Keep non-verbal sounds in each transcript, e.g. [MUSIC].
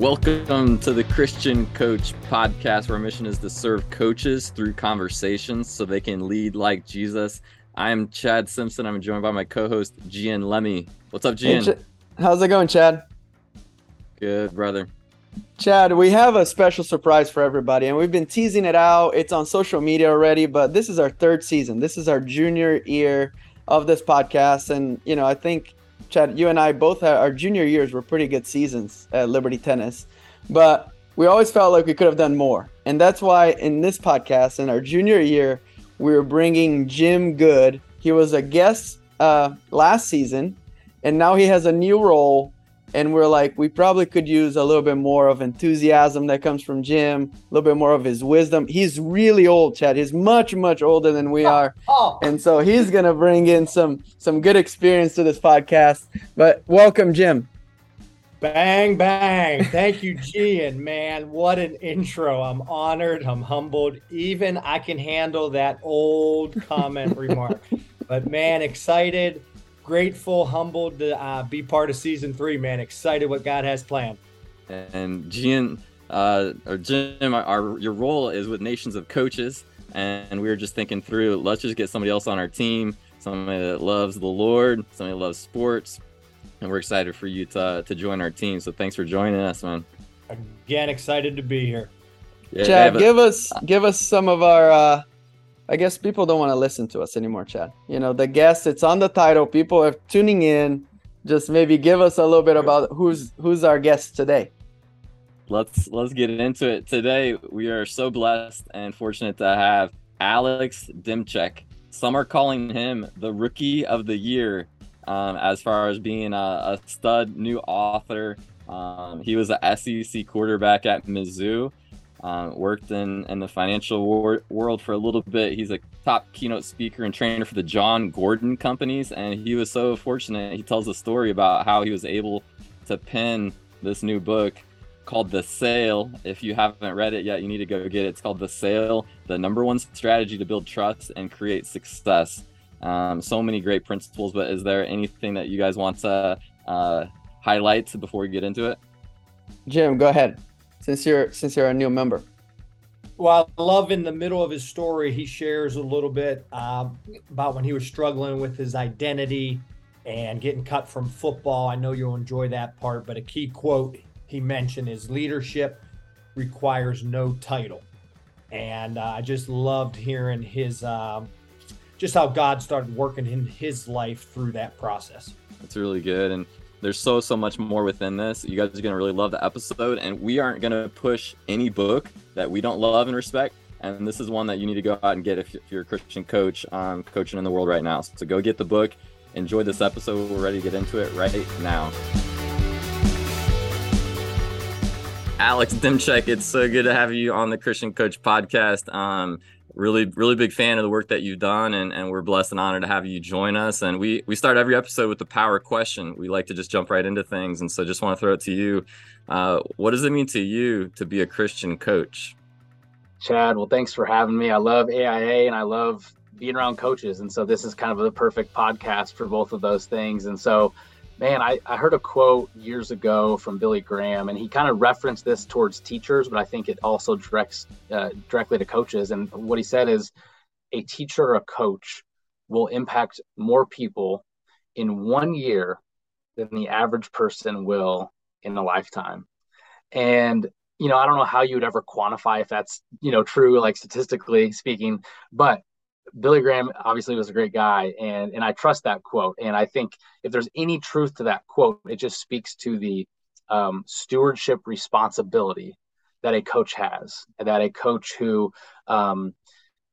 Welcome to the Christian Coach Podcast, where our mission is to serve coaches through conversations so they can lead like Jesus. I'm Chad Simpson. I'm joined by my co-host Gian Lemmy. What's up, Gian? Hey, Ch- how's it going, Chad? Good, brother. Chad, we have a special surprise for everybody, and we've been teasing it out. It's on social media already, but this is our third season. This is our junior year of this podcast, and you know, I think Chad, you and I both our junior years were pretty good seasons at Liberty Tennis, but we always felt like we could have done more. And that's why in this podcast, in our junior year, we were bringing Jim Good. He was a guest uh, last season, and now he has a new role and we're like we probably could use a little bit more of enthusiasm that comes from jim a little bit more of his wisdom. He's really old chad. He's much much older than we are. Oh. oh. and so he's gonna bring in some some good experience to this podcast. But welcome jim. Bang bang. Thank you [LAUGHS] gian man. What an intro. I'm honored. I'm humbled. Even i can handle that old comment [LAUGHS] remark. But man excited grateful, humbled to uh, be part of season three, man. Excited what God has planned. And Gian, uh, or Jim, our, our, your role is with Nations of Coaches, and we were just thinking through. Let's just get somebody else on our team, somebody that loves the Lord, somebody that loves sports, and we're excited for you to to join our team. So thanks for joining us, man. Again, excited to be here. Yeah, Chad, give us give us some of our uh, I guess people don't want to listen to us anymore, Chad. You know, the guest, it's on the title. People are tuning in. Just maybe give us a little bit about who's who's our guest today. Let's let's get into it. Today we are so blessed and fortunate to have Alex Demczak. Some are calling him the rookie of the year, um, as far as being a, a stud new author. Um, he was a SEC quarterback at Mizzou um, worked in, in the financial wor- world for a little bit. He's a top keynote speaker and trainer for the Jon Gordon companies. And he was so fortunate. He tells a story about how he was able to pen this new book called The Sale. If you haven't read it yet, you need to go get it. It's called The Sale, the number one strategy to build trust and create success. Um, so many great principles, but is there anything that you guys want to uh, highlight before we get into it? Jim, go ahead since you're since you're a new member? Well, I love in the middle of his story, he shares a little bit um, about when he was struggling with his identity and getting cut from football. I know you'll enjoy that part, but a key quote he mentioned is leadership requires no title. And uh, I just loved hearing his, um, just how God started working in his life through that process. That's really good. And there's so so much more within this. You guys are gonna really love the episode, and we aren't gonna push any book that we don't love and respect. And this is one that you need to go out and get if, you're a Christian coach, um, coaching in the world right now. So go get the book. Enjoy this episode. We're ready to get into it right now. Alex Demczak, it's so good to have you on the Christian Coach podcast. Um, really really big fan of the work that you've done and, and we're blessed and honored to have you join us. And we we start every episode with the power question. We like to just jump right into things. And so just want to throw it to you. Uh, what does it mean to you to be a christian coach? Chad well thanks for having me. I love aia and i love being around coaches. And so this is kind of the perfect podcast for both of those things. And so man, I, I heard a quote years ago from Billy Graham, and he kind of referenced this towards teachers, but I think it also directs uh, directly to coaches. And what he said is, a teacher or a coach will impact more people in one year than the average person will in a lifetime. And you know, I don't know how you would ever quantify if that's you know true, like statistically speaking, but Billy Graham obviously was a great guy, and and I trust that quote. And I think if there's any truth to that quote, it just speaks to the um, stewardship responsibility that a coach has, that a coach who, um,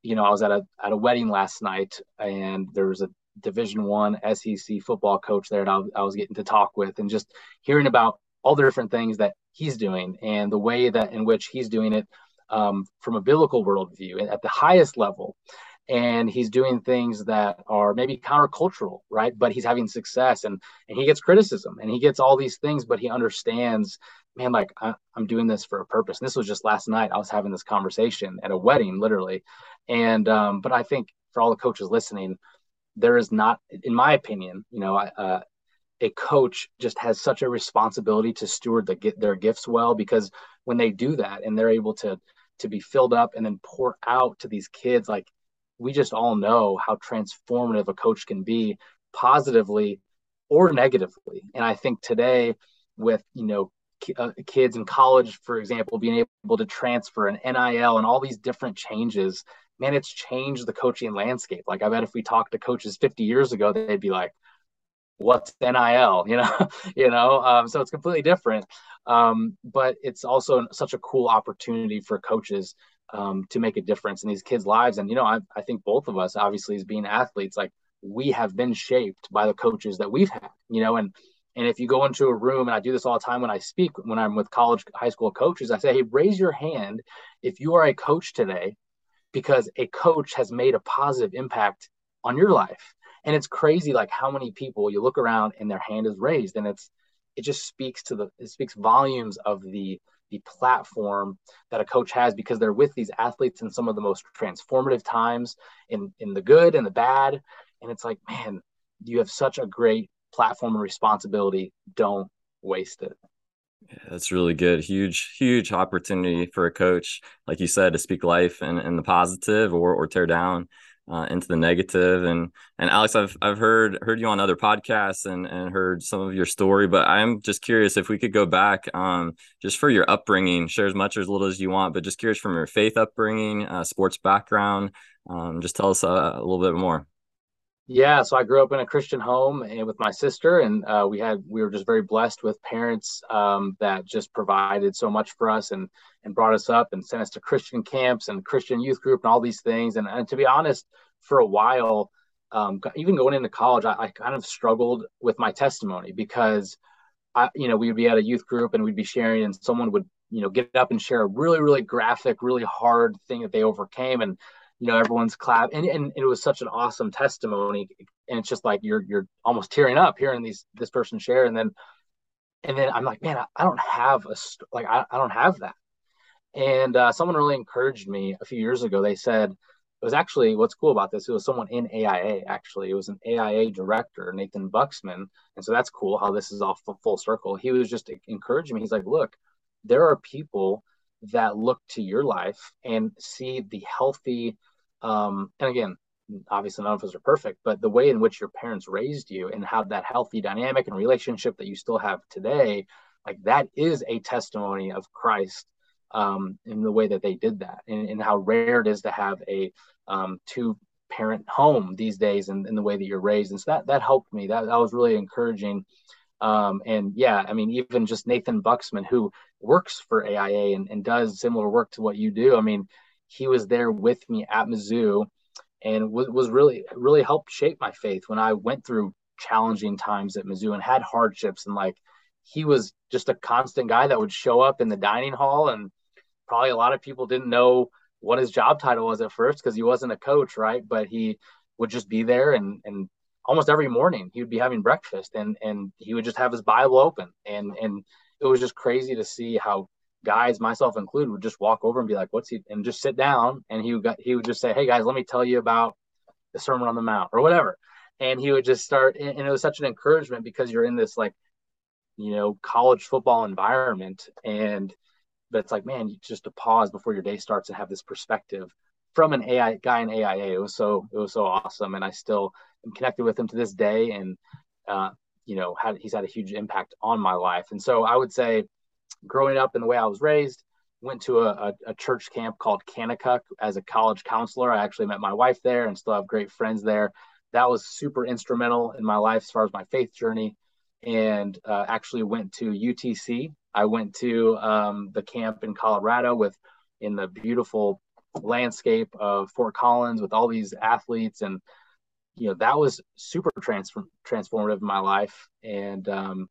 you know, I was at a at a wedding last night, and there was a Division One SEC football coach there, and I, I was getting to talk with, and just hearing about all the different things that he's doing and the way that in which he's doing it um, from a biblical worldview and at the highest level and he's doing things that are maybe countercultural right? But he's having success and and he gets criticism and he gets all these things but he understands man like I, am doing this for a purpose. And this was just last night i was having this conversation at a wedding literally. And um, but i think for all the coaches listening there is not in my opinion you know uh, a coach just has such a responsibility to steward the, their gifts well because when they do that and they're able to to be filled up and then pour out to these kids like we just all know how transformative a coach can be positively or negatively. And i think today with you know uh, kids in college for example being able to transfer an nil and all these different changes man it's changed the coaching landscape. Like i bet if we talked to coaches 50 years ago they'd be like what's nil [LAUGHS] you know you know um, so it's completely different. Um, but it's also such a cool opportunity for coaches um, to make a difference in these kids lives. And you know I, I think both of us obviously as being athletes like we have been shaped by the coaches that we've had you know and and if you go into a room and i do this all the time when i speak when i'm with college high school coaches i say hey raise your hand if you are a coach today because a coach has made a positive impact on your life. And it's crazy like how many people you look around and their hand is raised and it's it just speaks to the it speaks volumes of the the platform that a coach has because they're with these athletes in some of the most transformative times in in the good and the bad. And it's like man you have such a great platform and responsibility. Don't waste it. Yeah, that's really good. Huge, huge opportunity for a coach, like you said, to speak life and, and the positive or or tear down uh, into the. And and Alex, I've I've heard heard you on other podcasts and and heard some of your story, but I'm just curious if we could go back, um, just for your upbringing, share as much or as little as you want, but just curious from your faith upbringing, uh, sports background, um, just tell us uh, a little bit more. Yeah, so I grew up in a Christian home and with my sister, and uh, we had we were just very blessed with parents um, that just provided so much for us and and brought us up and sent us to Christian camps and Christian youth group and all these things. And, and to be honest, for a while, um, even going into college, I, I kind of struggled with my testimony because I, you know, we would be at a youth group and we'd be sharing, and someone would you know get up and share a really really graphic, really hard thing that they overcame and you know everyone's clap and, and it was such an awesome testimony and it's just like you're you're almost tearing up hearing these this person share and then and then i'm like man i, I don't have a like I, I don't have that. And uh, someone really encouraged me a few years ago. They said it was actually what's cool about this it was someone in aia actually. It was an aia director nathan buxman and so that's cool how this is all full circle. He was just encouraging me. He's like look there are people that look to your life and see the healthy um, and again obviously none of us are perfect but the way in which your parents raised you and how that healthy dynamic and relationship that you still have today like that is a testimony of christ um, in the way that they did that and, and how rare it is to have a um, two parent home these days and in, in the way that you're raised. And so that that helped me. That, that was really encouraging um, and yeah, I mean, even just Nathan Buxman, who works for AIA and, and does similar work to what you do. I mean, he was there with me at Mizzou and was, was really, really helped shape my faith when I went through challenging times at Mizzou and had hardships. And like, he was just a constant guy that would show up in the dining hall. And probably a lot of people didn't know what his job title was at first because he wasn't a coach, right? But he would just be there and, and almost every morning he would be having breakfast and and he would just have his bible open. And and it was just crazy to see how guys myself included would just walk over and be like what's he and just sit down and he would he would just say hey guys let me tell you about the sermon on the mount or whatever. And he would just start and it was such an encouragement because you're in this like you know college football environment and but it's like man just to pause before your day starts and have this perspective from an AI guy in AIA. It was so it was so awesome, and I still am connected with him to this day. And uh, you know, had, he's had a huge impact on my life. And so I would say, growing up in the way I was raised, went to a, a, a church camp called Kanakuk as a college counselor. I actually met my wife there, and still have great friends there. That was super instrumental in my life as far as my faith journey. And uh, actually went to UTC. I went to um, the camp in Colorado with in the beautiful landscape of Fort Collins with all these athletes and you know that was super transform transformative in my life and um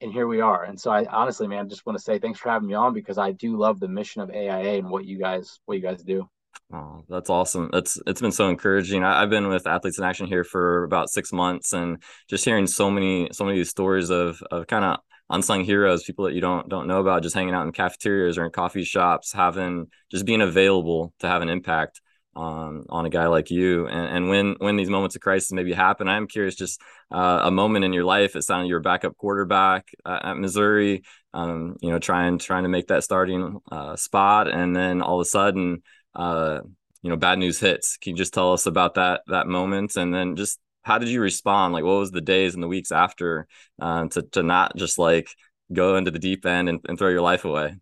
and here we are and so i honestly man just want to say thanks for having me on because i do love the mission of aia and what you guys what you guys do Oh, that's awesome. That's it's been so encouraging. I, have been with Athletes in Action here for about six months, and just hearing so many so many stories of of kind of unsung heroes, people that you don't don't know about, just hanging out in cafeterias or in coffee shops, having just being available to have an impact um, on a guy like you. And, and when when these moments of crisis maybe happen, I'm curious, just uh, a moment in your life. It sounded you were backup quarterback uh, at Missouri, um, you know, trying trying to make that starting uh, spot, and then all of a sudden, uh, you know, bad news hits. Can you just tell us about that that moment, and then just how did you respond? Like, what was the days and the weeks after uh, to to not just like go into the deep end and, and throw your life away?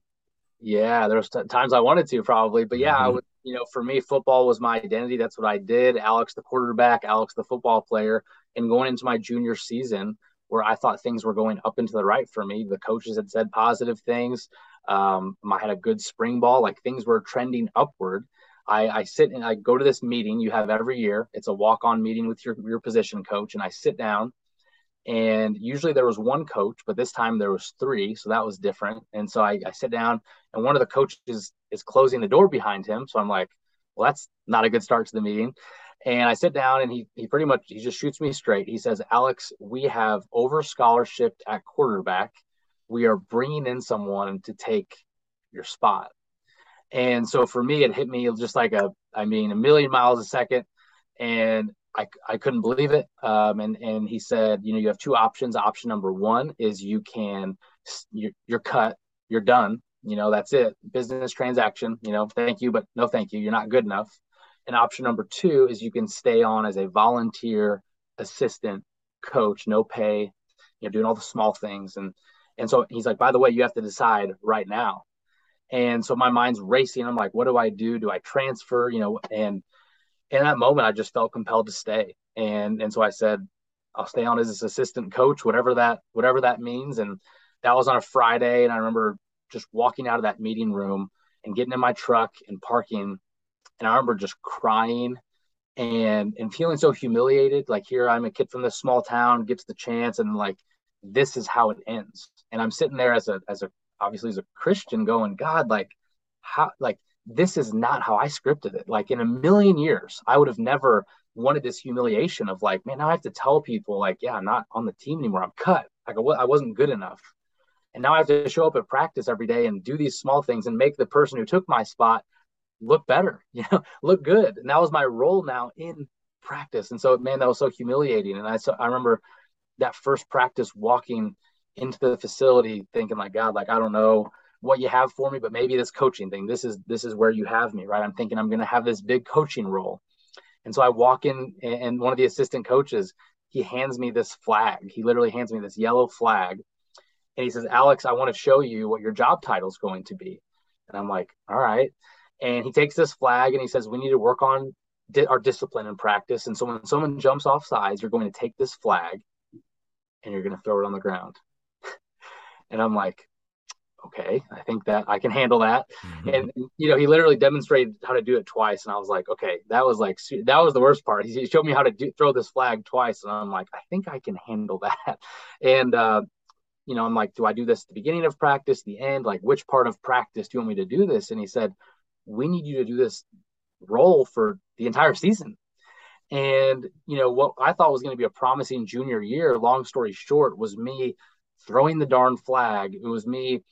Yeah, there's times I wanted to probably, but yeah, mm-hmm. I would you know, for me, football was my identity. That's what I did. Alex, the quarterback, Alex, the football player. And going into my junior season, where I thought things were going up into the right for me, the coaches had said positive things. Um, I had a good spring ball, like things were trending upward. I, I sit and I go to this meeting you have every year. It's a walk on meeting with your, your position coach. And I sit down and usually there was one coach but this time there was three so that was different. And so I, I, sit down and one of the coaches is closing the door behind him. So i'm like well that's not a good start to the meeting. And i sit down and he, he pretty much he just shoots me straight. He says alex we have over scholarship at quarterback. We are bringing in someone to take your spot. And so for me it hit me just like a i mean a million miles a second. And I, I couldn't believe it. Um, and, and he said, you know, you have two options. Option number one is you can, you're, you're cut, you're done. You know, that's it. Business transaction, you know, thank you, but no thank you. You're not good enough. And option number two is you can stay on as a volunteer assistant coach, no pay, you know, doing all the small things. And, and so he's like, by the way, you have to decide right now. And so my mind's racing. I'm like, what do I do? Do I transfer? You know, and in that moment, I just felt compelled to stay. And and so I said, I'll stay on as assistant coach, whatever that whatever that means. And that was on a Friday. And I remember just walking out of that meeting room and getting in my truck and parking. And I remember just crying and and feeling so humiliated. Like here I'm a kid from this small town, gets the chance, and like this is how it ends. And I'm sitting there as a as a obviously as a Christian going, God, like how like this is not how I scripted it. Like in a million years, I would have never wanted this humiliation of like, man, now I have to tell people like, yeah, I'm not on the team anymore. I'm cut. Like I wasn't good enough. And now I have to show up at practice every day and do these small things and make the person who took my spot look better, [LAUGHS] you know, look good. And that was my role now in practice. And so, man, that was so humiliating. And I, so I remember that first practice walking into the facility thinking like, God, like, I don't know what you have for me, but maybe this coaching thing, this is this is where you have me, right? I'm thinking I'm going to have this big coaching role. And so I walk in and one of the assistant coaches, he hands me this flag. He literally hands me this yellow flag. And he says, "Alex, I want to show you what your job title is going to be." And I'm like, "All right." And he takes this flag and he says, "We need to work on di- our discipline and practice. And so when someone jumps off sides, you're going to take this flag and you're going to throw it on the ground." [LAUGHS] and I'm like, okay, I think that I can handle that. Mm-hmm. And you know, he literally demonstrated how to do it twice, and I was like, okay, that was like that was the worst part. He showed me how to do, throw this flag twice, and I'm like, I think I can handle [LAUGHS] that. And uh, you know, I'm like, do I do this at the beginning of practice, the end? Like, which part of practice do you want me to do this? And he said, we need you to do this role for the entire season. And you know what I thought was going to be a promising junior year. Long story short, was me throwing the darn flag. It was me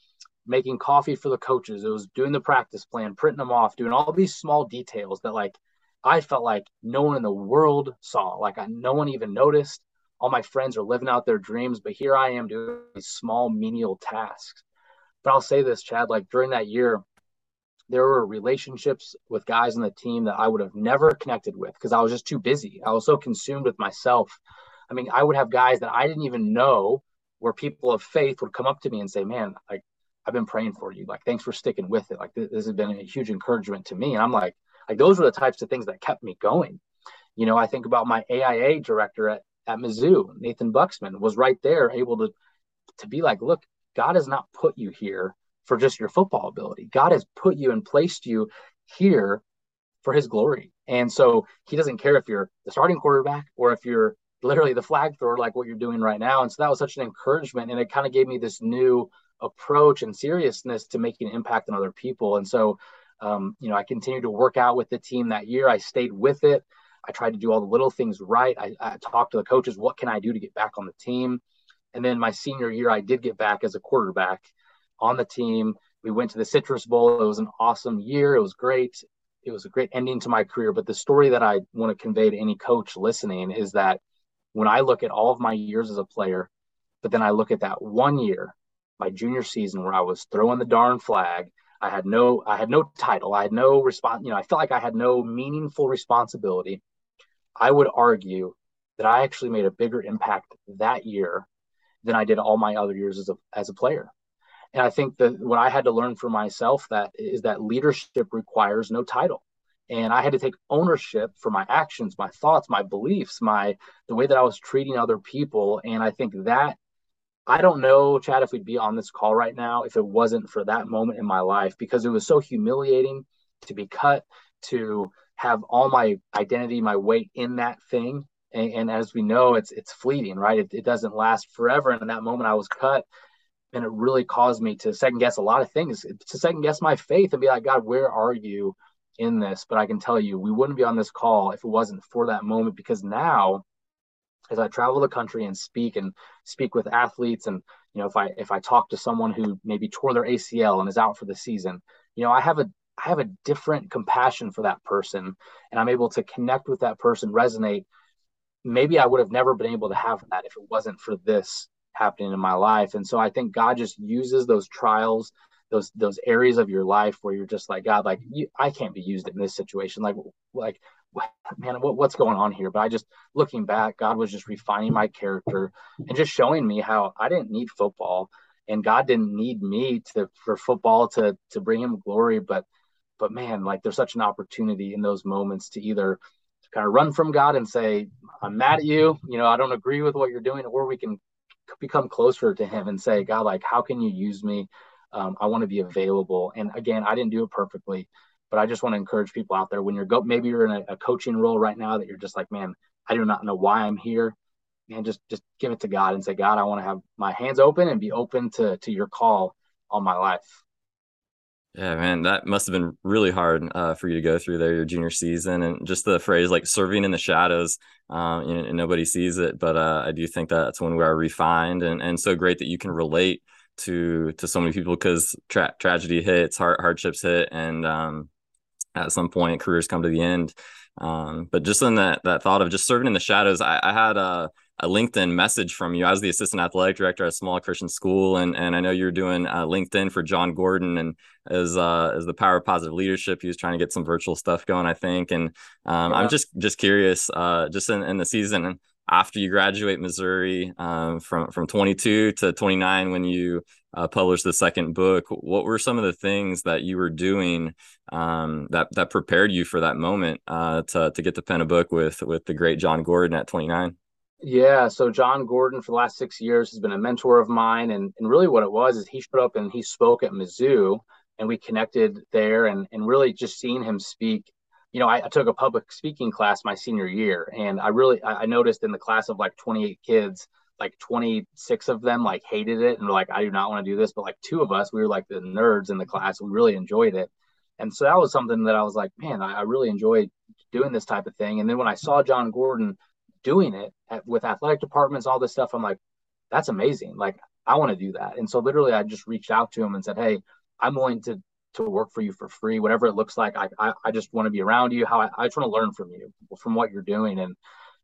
making coffee for the coaches. It was doing the practice plan, printing them off, doing all these small details that like I felt like no one in the world saw. Like I, no one even noticed. All my friends are living out their dreams, but here I am doing these small menial tasks. But I'll say this, Chad, like during that year, there were relationships with guys on the team that I would have never connected with because I was just too busy. I was so consumed with myself. I mean, I would have guys that I didn't even know where people of faith would come up to me and say, "Man, like I've been praying for you. Like, thanks for sticking with it. Like, this, this has been a huge encouragement to me." And I'm like, like those were the types of things that kept me going. You know, I think about my AIA director at at Mizzou, Nathan Buxman, was right there, able to to be like, "Look, God has not put you here for just your football ability. God has put you and placed you here for His glory." And so He doesn't care if you're the starting quarterback or if you're literally the flag thrower like what you're doing right now and so that was such an encouragement and it kind of gave me this new approach and seriousness to making an impact on other people. And so um, you know i continued to work out with the team that year. I stayed with it. I tried to do all the little things right. I, I talked to the coaches what can i do to get back on the team? And then my senior year i did get back as a quarterback on the team. We went to the citrus bowl. It was an awesome year. It was great. It was a great ending to my career. But the story that I want to convey to any coach listening is that when I look at all of my years as a player, but then I look at that one year, my junior season, where I was throwing the darn flag. I had no, I had no title. I had no response. You know, I felt like I had no meaningful responsibility. I would argue that I actually made a bigger impact that year than I did all my other years as a as a player. And I think that what I had to learn for myself that is that leadership requires no title. And I had to take ownership for my actions, my thoughts, my beliefs, my the way that I was treating other people. And I think that I don't know, Chad, if we'd be on this call right now if it wasn't for that moment in my life because it was so humiliating to be cut, to have all my identity, my weight in that thing. And, and as we know, it's it's fleeting, right? It, it doesn't last forever. And in that moment, I was cut, and it really caused me to second guess a lot of things, to second guess my faith and be like, God, where are you in this? But I can tell you, we wouldn't be on this call if it wasn't for that moment because now as I travel the country and speak and speak with athletes and you know if I if I talk to someone who maybe tore their ACL and is out for the season, you know, I have a I have a different compassion for that person and I'm able to connect with that person, resonate. Maybe I would have never been able to have that if it wasn't for this happening in my life. And so I think God just uses those trials, those those areas of your life where you're just like God, like you, I can't be used in this situation. Like like [SIGHS] man, what, what's going on here? But I just looking back, God was just refining my character and just showing me how I didn't need football and God didn't need me to for football to to bring him glory. But but man, like there's such an opportunity in those moments to either kind of run from God and say, I'm mad at you, you know, I don't agree with what you're doing, or we can become closer to him and say, God, like, how can you use me? Um, I want to be available. And again, I didn't do it perfectly, but I just want to encourage people out there when you're go, maybe you're in a, a coaching role right now that you're just like, man, I do not know why I'm here. And just just give it to God and say, God, I want to have my hands open and be open to to your call on my life. Yeah, man, that must have been really hard uh, for you to go through there your junior season, and just the phrase like serving in the shadows. Um, you know, nobody sees it, but uh, I do think that's when we are refined, and and so great that you can relate to to so many people because tra- tragedy hits, hard, hardships hit, and um, at some point careers come to the end. Um, but just in that that thought of just serving in the shadows, I, I had a, a LinkedIn message from you. I was the assistant athletic director at a small Christian school, and and I know you're doing uh, LinkedIn for Jon Gordon and as uh, as the power of positive leadership. He was trying to get some virtual stuff going, I think. And um, yeah. I'm just just curious, uh, just in, in the season after you graduate Missouri um, from from 22 to 29 when you uh, published the second book. What were some of the things that you were doing um, that that prepared you for that moment uh, to to get to pen a book with with the great Jon Gordon at 29? Yeah, so Jon Gordon for the last six years has been a mentor of mine, and and really what it was is he showed up and he spoke at Mizzou, and we connected there, and and really just seeing him speak. You know, I, I took a public speaking class my senior year, and I really I, I noticed in the class of like 28 kids, like 26 of them like hated it and were like, I do not want to do this. But like two of us, we were like the nerds in the class. We really enjoyed it. And so that was something that I was like, man, I, I really enjoyed doing this type of thing. And then when I saw Jon Gordon doing it at, with athletic departments, all this stuff, I'm like, that's amazing. Like, I want to do that. And so literally I just reached out to him and said, Hey, I'm willing to to work for you for free, whatever it looks like. I I, I just want to be around you. How I, I just want to learn from you, from what you're doing. And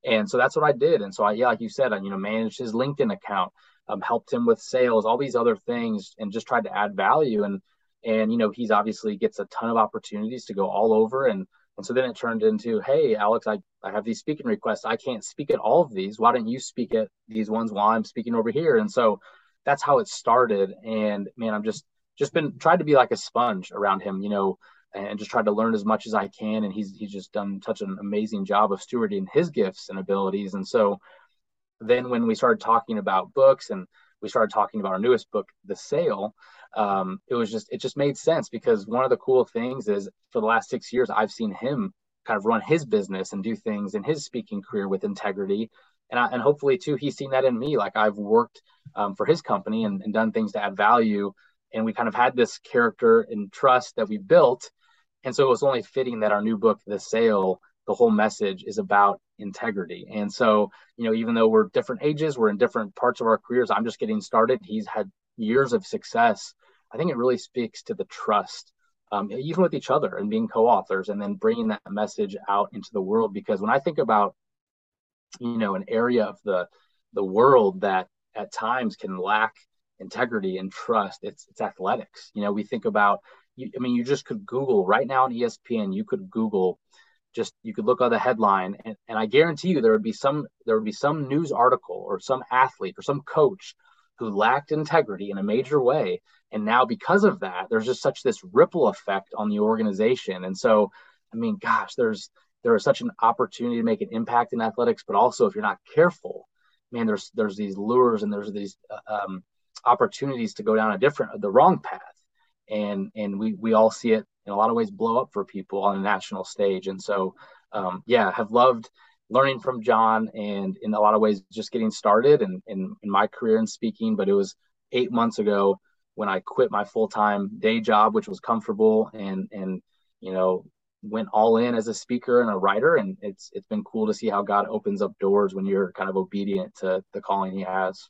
and so that's what I did. And so I, yeah, like you said, I, you know, managed his LinkedIn account, um, helped him with sales, all these other things, and just tried to add value. And, and, you know, he's obviously gets a ton of opportunities to go all over. And, and so then it turned into, Hey, Alex, I, I have these speaking requests. I can't speak at all of these. Why don't you speak at these ones while I'm speaking over here? And so that's how it started. And man, I'm just, just been tried to be like a sponge around him, you know, and just tried to learn as much as I can. And he's he's just done such an amazing job of stewarding his gifts and abilities. And so then when we started talking about books and we started talking about our newest book, The Sale, um, it was just it just made sense because one of the cool things is for the last six years I've seen him kind of run his business and do things in his speaking career with integrity. And, I, and hopefully too, he's seen that in me. Like I've worked um, for his company and, and done things to add value and we kind of had this character and trust that we built and so it was only fitting that our new book, The Sale, the whole message is about integrity. And so, you know, even though we're different ages, we're in different parts of our careers, I'm just getting started. He's had years of success. I think it really speaks to the trust um, even with each other and being co-authors and then bringing that message out into the world because when i think about you know an area of the the world that at times can lack integrity and trust it's it's athletics you know we think about you, i mean you just could google right now on espn you could google just you could look on the headline and, and i guarantee you there would be some there would be some news article or some athlete or some coach who lacked integrity in a major way. And now because of that there's just such this ripple effect on the organization. And so i mean gosh there's there is such an opportunity to make an impact in athletics but also if you're not careful man there's there's these lures and there's these uh, um, opportunities to go down a different the wrong path and and we we all see it in a lot of ways blow up for people on a national stage. And so um, yeah have loved learning from jon and in a lot of ways just getting started and in, in my career in speaking but it was eight months ago when i quit my full-time day job which was comfortable and and you know went all in as a speaker and a writer. And it's it's been cool to see how god opens up doors when you're kind of obedient to the calling he has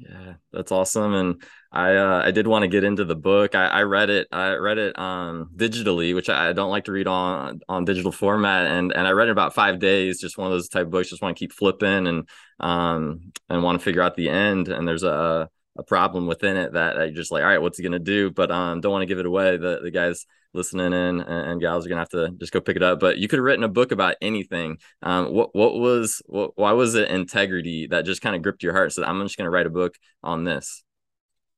yeah, that's awesome. And I uh, I did want to get into the book. I, I read it. I read it um, digitally, which I don't like to read on on digital format. And and I read it about five days. Just one of those type of books. Just want to keep flipping and um and want to figure out the end. And there's a a problem within it that, you're just like, all right, what's he gonna do? But um, don't want to give it away. The the guys listening in and, and, gals are gonna have to just go pick it up. But you could have written a book about anything. Um, what what was what, why was it integrity that just kind of gripped your heart? So I'm just gonna write a book on this.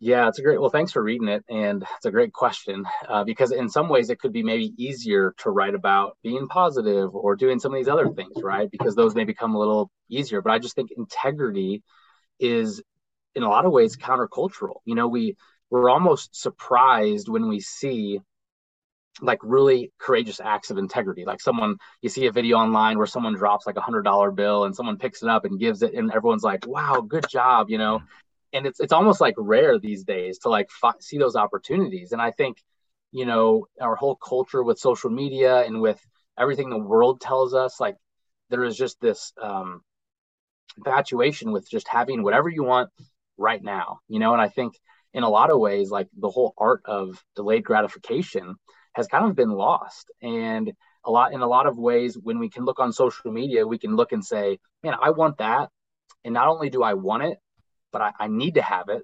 Yeah, it's a great. Well, thanks for reading it, and it's a great question uh, because in some ways it could be maybe easier to write about being positive or doing some of these other things, right? Because those may become a little easier. But I just think integrity is in a lot of ways countercultural. You know, we we're almost surprised when we see like really courageous acts of integrity. Like someone you see a video online where someone drops like a hundred dollar bill and someone picks it up and gives it, and everyone's like, "Wow, good job," you know. And it's it's almost like rare these days to like fi- see those opportunities. And I think, you know, our whole culture with social media and with everything the world tells us, like there is just this um, infatuation with just having whatever you want right now, you know, and I think in a lot of ways, like the whole art of delayed gratification has kind of been lost. And a lot in a lot of ways, when we can look on social media, we can look and say, man, I want that. And not only do I want it, but I, I need to have it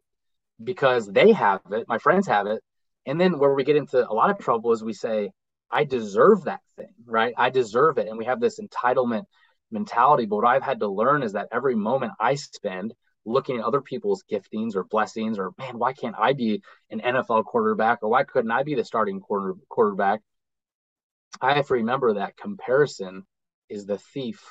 because they have it, my friends have it. And then where we get into a lot of trouble is we say, I deserve that thing, right? I deserve it. And we have this entitlement mentality. But what I've had to learn is that every moment I spend looking at other people's giftings or blessings or man why can't i be an nfl quarterback or why couldn't i be the starting quarter, quarterback? I have to remember that comparison is the thief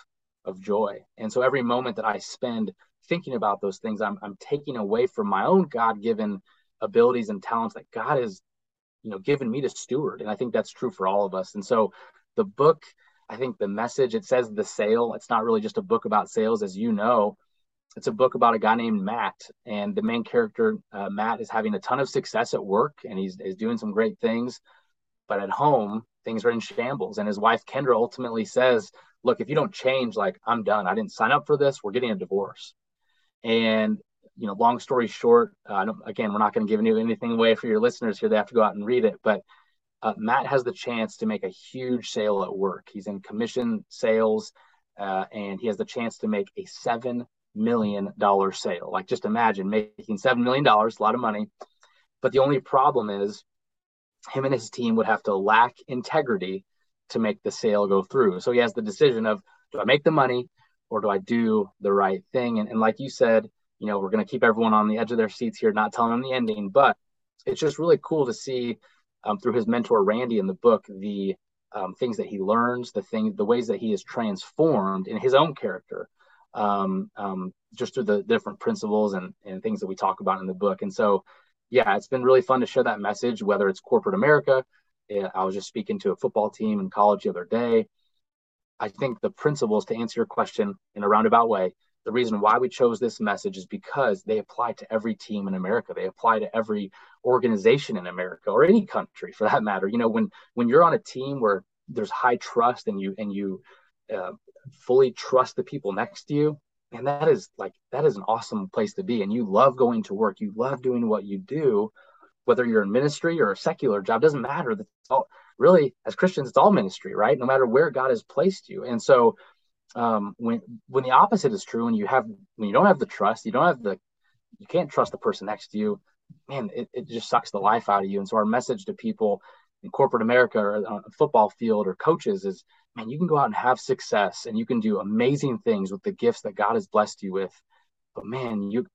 of joy. And so every moment that i spend thinking about those things i'm, I'm taking away from my own god-given abilities and talents that god has you know given me to steward. And i think that's true for all of us. And so the book i think the message it says the sale. It's not really just a book about sales as you know it's a book about a guy named Matt, and the main character uh, Matt is having a ton of success at work, and he's, he's doing some great things, but at home things are in shambles. And his wife Kendra ultimately says, "Look, if you don't change, like I'm done. I didn't sign up for this. We're getting a divorce." And you know, long story short, uh, again, we're not going to give anything away for your listeners here. They have to go out and read it, but uh, Matt has the chance to make a huge sale at work. He's in commission sales, uh, and he has the chance to make a seven million dollar sale. Like just imagine making seven million dollars, a lot of money. But the only problem is him and his team would have to lack integrity to make the sale go through. So he has the decision of do I make the money or do I do the right thing? And, and like you said, you know, we're going to keep everyone on the edge of their seats here, not telling them the ending, but it's just really cool to see um, through his mentor Randy in the book the um, things that he learns, the things, the ways that he is transformed in his own character um, um, just through the different principles and, and things that we talk about in the book. And so, yeah, it's been really fun to share that message, whether it's corporate America. I was just speaking to a football team in college the other day. I think the principles to answer your question in a roundabout way, the reason why we chose this message is because they apply to every team in America. They apply to every organization in America or any country for that matter. You know, when when you're on a team where there's high trust and you and you uh, fully trust the people next to you and that is like that is an awesome place to be. And you love going to work. You love doing what you do whether you're in ministry or a secular job doesn't matter. That's all really as christians it's all ministry right? No matter where god has placed you. And so um, when when the opposite is true and you have when you don't have the trust you don't have the you can't trust the person next to you man it, it just sucks the life out of you. And so our message to people in corporate america or on a football field or coaches is man you can go out and have success and you can do amazing things with the gifts that god has blessed you with but man you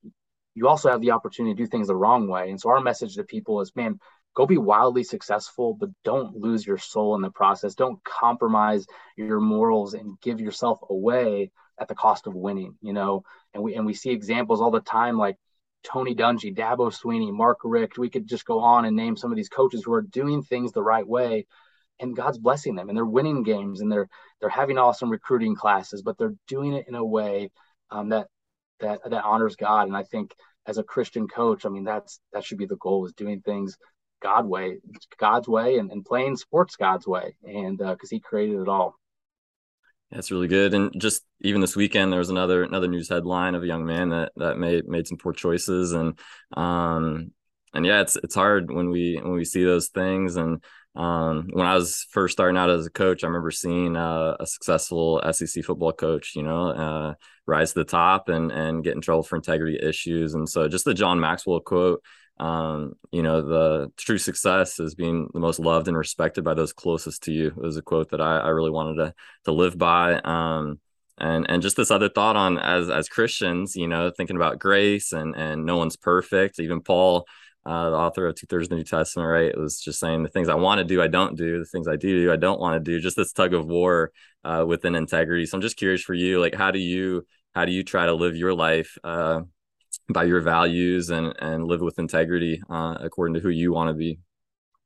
you also have the opportunity to do things the wrong way and so our message to people is man go be wildly successful, but don't lose your soul in the process. Don't compromise your morals and give yourself away at the cost of winning, you know. And we and we see examples all the time like Tony Dungy, Dabo Swinney, Mark Richt. We could just go on and name some of these coaches who are doing things the right way and God's blessing them and they're winning games and they're they're having awesome recruiting classes, but they're doing it in a way um, that that that honors God. And I think as a Christian coach, I mean that's that should be the goal is doing things God way, God's way, and, and playing sports God's way, and because uh, He created it all. That's really good. And just even this weekend, there was another another news headline of a young man that that made made some poor choices, and um, and yeah, it's it's hard when we when we see those things. And um, when I was first starting out as a coach, I remember seeing uh, a successful SEC football coach, you know, uh, rise to the top and and get in trouble for integrity issues. And so, just the John Maxwell quote um, you know, the true success is being the most loved and respected by those closest to you. It was a quote that I, I really wanted to to live by. Um, and and just this other thought on as as Christians, you know, thinking about grace and and no one's perfect. Even Paul, uh, the author of Two Thirds of the New Testament, right, it was just saying the things I want to do, I don't do. The things I do, I don't want to do. Just this tug of war uh, within integrity. So I'm just curious for you, like, how do you how do you try to live your life? Uh, by your values and and live with integrity uh, according to who you want to be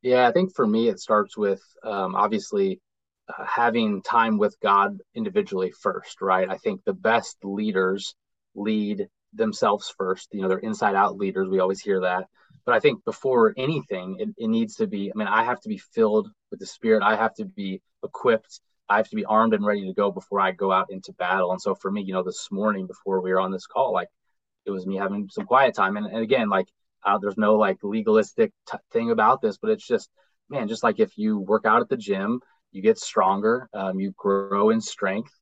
yeah i think for me it starts with um, obviously uh, having time with god individually first right i think the best leaders lead themselves first you know they're inside out leaders we always hear that but i think before anything it, it needs to be i mean i have to be filled with the spirit i have to be equipped I have to be armed and ready to go before I go out into battle. And so for me, you know, this morning before we were on this call, like it was me having some quiet time. And, and again, like uh, there's no like legalistic t- thing about this, but it's just, man, just like if you work out at the gym, you get stronger, um, you grow in strength.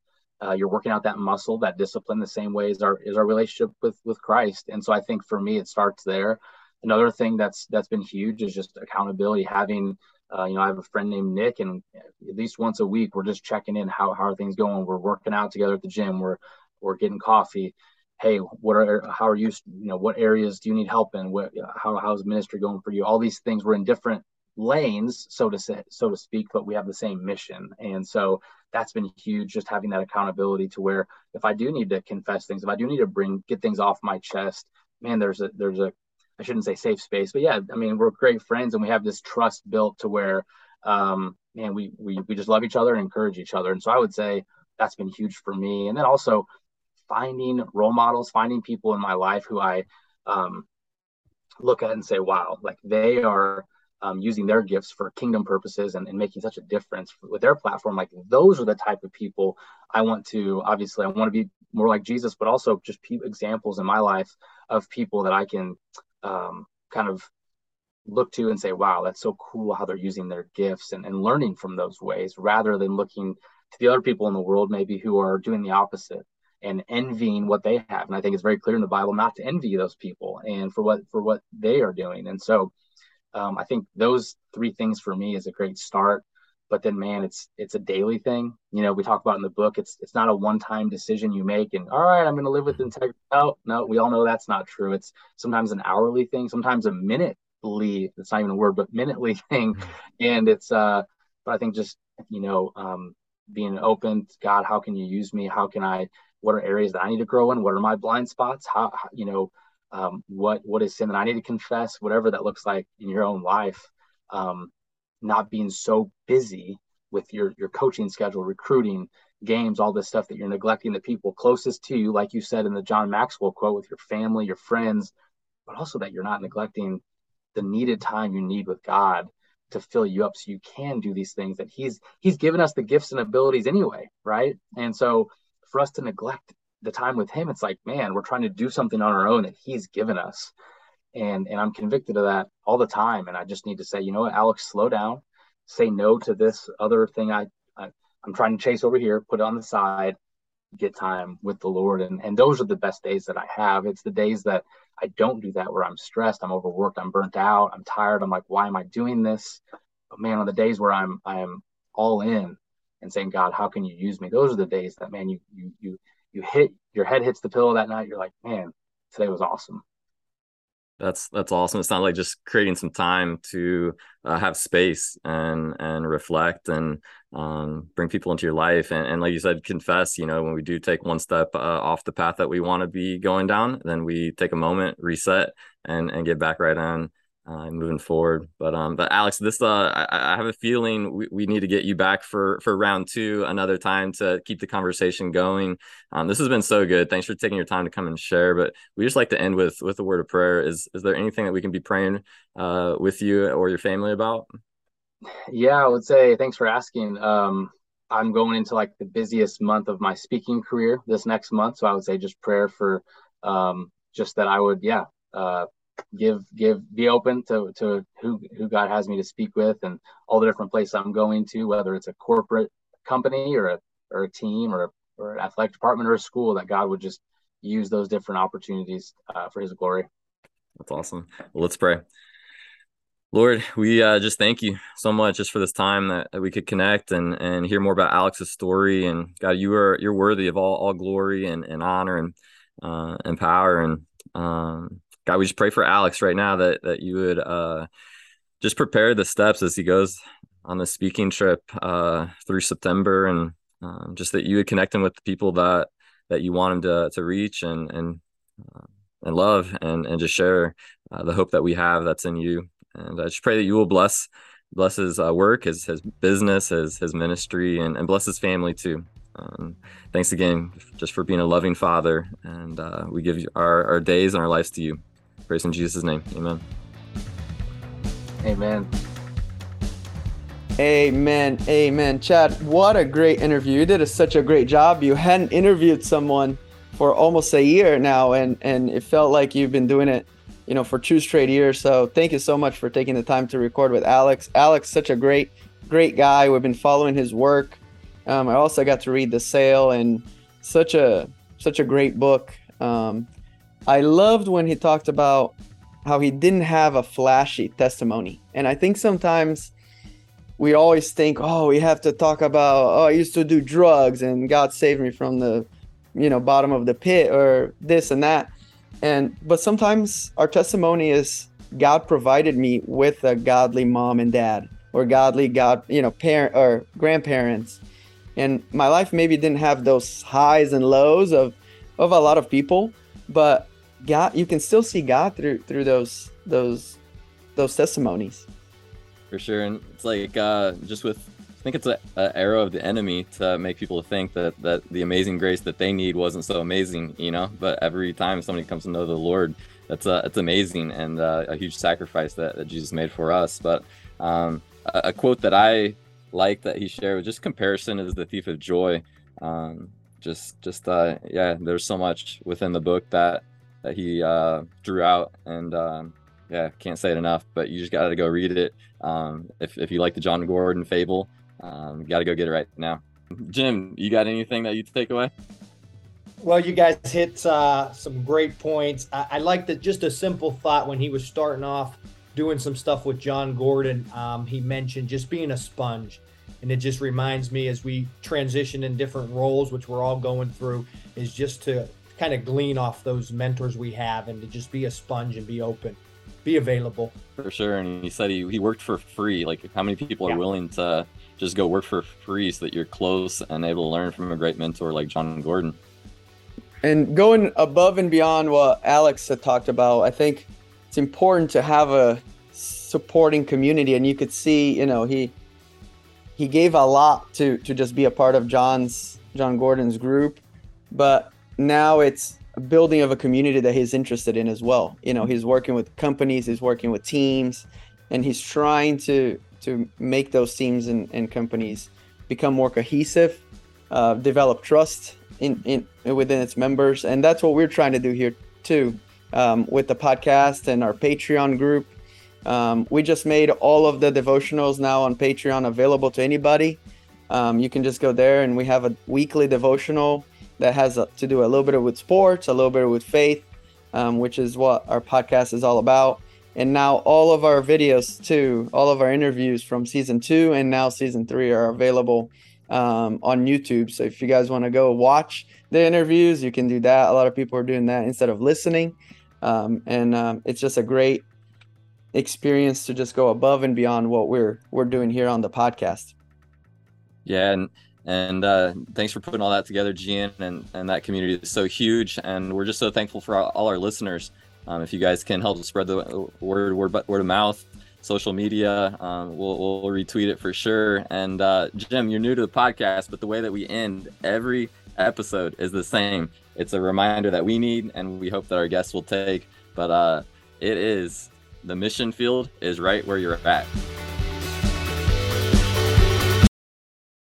Uh, you're working out that muscle, that discipline, the same way as our is our relationship with with Christ. And so I think for me, it starts there. Another thing that's that's been huge is just accountability. Having, uh, you know, I have a friend named Nick, and at least once a week, we're just checking in. How how are things going? We're working out together at the gym. We're we're getting coffee hey what are how are you you know what areas do you need help in what how how's ministry going for you all these things we're in different lanes so to say so to speak but we have the same mission and so that's been huge just having that accountability to where if i do need to confess things if i do need to bring get things off my chest man there's a there's a i shouldn't say safe space but yeah i mean we're great friends and we have this trust built to where um man we we, we just love each other and encourage each other and so i would say that's been huge for me and then also finding role models, finding people in my life who I um, look at and say, wow, like they are um, using their gifts for kingdom purposes and, and, making such a difference with their platform. Like those are the type of people I want to, obviously, I want to be more like Jesus, but also just examples in my life of people that I can um, kind of look to and say, wow, that's so cool how they're using their gifts and, and learning from those ways rather than looking to the other people in the world maybe who are doing the opposite and envying what they have. And I think it's very clear in the Bible not to envy those people and for what for what they are doing. And so um, I think those three things for me is a great start. But then, man, it's it's a daily thing. You know, we talk about in the book. It's it's not a one time decision you make and all right, I'm going to live with integrity. No, no, we all know that's not true. It's sometimes an hourly thing, sometimes a minute it's not even a word but minutely [LAUGHS] thing mm-hmm. and it's uh but i think just you know um being open god how can you use me how can i what are areas that I need to grow in? What are my blind spots? How, how you know, um, what what is sin that I need to confess? Whatever that looks like in your own life. Um, not being so busy with your your coaching schedule, recruiting, games, all this stuff that you're neglecting the people closest to you, like you said in the John Maxwell quote, with your family, your friends, but also that you're not neglecting the needed time you need with God to fill you up so you can do these things that he's he's given us the gifts and abilities anyway right and so for us to neglect the time with him, it's like, man, we're trying to do something on our own that he's given us. And and I'm convicted of that all the time. And I just need to say, you know what, Alex, slow down, say no to this other thing I, I I'm trying to chase over here, put it on the side, get time with the Lord. And and those are the best days that I have. It's the days that I don't do that where I'm stressed, I'm overworked, I'm burnt out, I'm tired. I'm like, why am I doing this? But man, on the days where I'm I am all in and saying, God, how can you use me? Those are the days that man, you you you you hit your head hits the pillow that night. You're like, man, today was awesome. That's that's awesome. it's not like just creating some time to uh, have space and and reflect and um, bring people into your life and, and like you said, confess. You know, when we do take one step uh, off the path that we want to be going down, then we take a moment, reset, and and get back right on uh, moving forward. But um, but Alex, this uh, I, I have a feeling we, we need to get you back for for round two another time to keep the conversation going. Um, this has been so good. Thanks for taking your time to come and share. But we just like to end with with a word of prayer. Is is there anything that we can be praying uh with you or your family about? Yeah, I would say thanks for asking. Um, I'm going into like the busiest month of my speaking career this next month, so I would say just prayer for um just that I would yeah uh give give be open to to who who God has me to speak with and all the different places I'm going to, whether it's a corporate company or a or a team or or an athletic department or a school, that God would just use those different opportunities uh, for His glory. That's awesome. Well, let's pray. Lord, we uh, just thank you so much just for this time that, that we could connect and and hear more about Alex's story. And God, you are you're worthy of all all glory and, and honor and uh, and power. And um, God, we just pray for Alex right now that that you would uh, just prepare the steps as he goes on the speaking trip uh, through September, and um, just that you would connect him with the people that that you want him to to reach and and uh, and love and and just share uh, the hope that we have that's in you. And I just pray that you will bless bless his uh, work, his his business, his his ministry, and and bless his family too. Um, thanks again just for being a loving father, and uh, we give our, our days and our lives to you. Praise in Jesus' name. Amen. Amen. Amen. Amen. Chad, what a great interview. You did a, such a great job. You hadn't interviewed someone for almost a year now, and, and it felt like you've been doing it, you know, for two straight years. So thank you so much for taking the time to record with Alex. Alex, such a great, great guy. We've been following his work. Um, I also got to read The Sale and such a such a great book. Um, I loved when he talked about how he didn't have a flashy testimony. And I think sometimes we always think, oh, we have to talk about, oh, I used to do drugs and God saved me from the, you know, bottom of the pit or this and that. And, but sometimes our testimony is God provided me with a godly mom and dad or godly God, you know, parent or grandparents. And my life maybe didn't have those highs and lows of, of a lot of people, but God, you can still see God through through those those those testimonies. For sure, and it's like uh, just with I think it's an arrow of the enemy to make people think that that the amazing grace that they need wasn't so amazing, you know. But every time somebody comes to know the Lord, that's uh, it's amazing and uh, a huge sacrifice that, that Jesus made for us. But um, a, a, quote that I like that he shared was just comparison is the thief of joy. Um, just just uh, yeah, there's so much within the book that that he uh, drew out, and um, yeah, can't say it enough. But you just got to go read it. Um, if if you like the Jon Gordon fable, um, got to go get it right now. Jim, you got anything that you take away? Well, you guys hit uh, some great points. I, I like that just a simple thought when he was starting off doing some stuff with Jon Gordon. Um, he mentioned just being a sponge. And it just reminds me as we transition in different roles, which we're all going through, is just to kind of glean off those mentors we have and to just be a sponge and be open, be available. For sure. And he said he, he worked for free. Like, how many people yeah. are willing to just go work for free so that you're close and able to learn from a great mentor like Jon Gordon? And going above and beyond what Alex had talked about, I think it's important to have a supporting community. And you could see, you know, he he gave a lot to to just be a part of Jon's Jon Gordon's group, but now it's building of a community that he's interested in as well. You know, he's working with companies, he's working with teams, and he's trying to to make those teams and, and companies become more cohesive, uh, develop trust in, in within its members, and that's what we're trying to do here too. um, with the podcast and our Patreon group. Um, we just made all of the devotionals now on Patreon available to anybody. Um, you can just go there, and we have a weekly devotional that has to do a little bit with sports, a little bit with faith, um, which is what our podcast is all about. And now all of our videos too, all of our interviews from season two and now season three are available um, on YouTube. So if you guys want to go watch the interviews, you can do that. A lot of people are doing that instead of listening. Um, and um, it's just a great experience to just go above and beyond what we're we're doing here on the podcast. Yeah, and and uh, thanks for putting all that together, Gian. And and that community is so huge, and we're just so thankful for all our listeners. Um, if you guys can help us spread the word, word, word of mouth, social media, um, we'll, we'll retweet it for sure. And uh, Jim, you're new to the podcast, but the way that we end every episode is the same. It's a reminder that we need, and we hope that our guests will take. But uh, it is the mission field is right where you're at.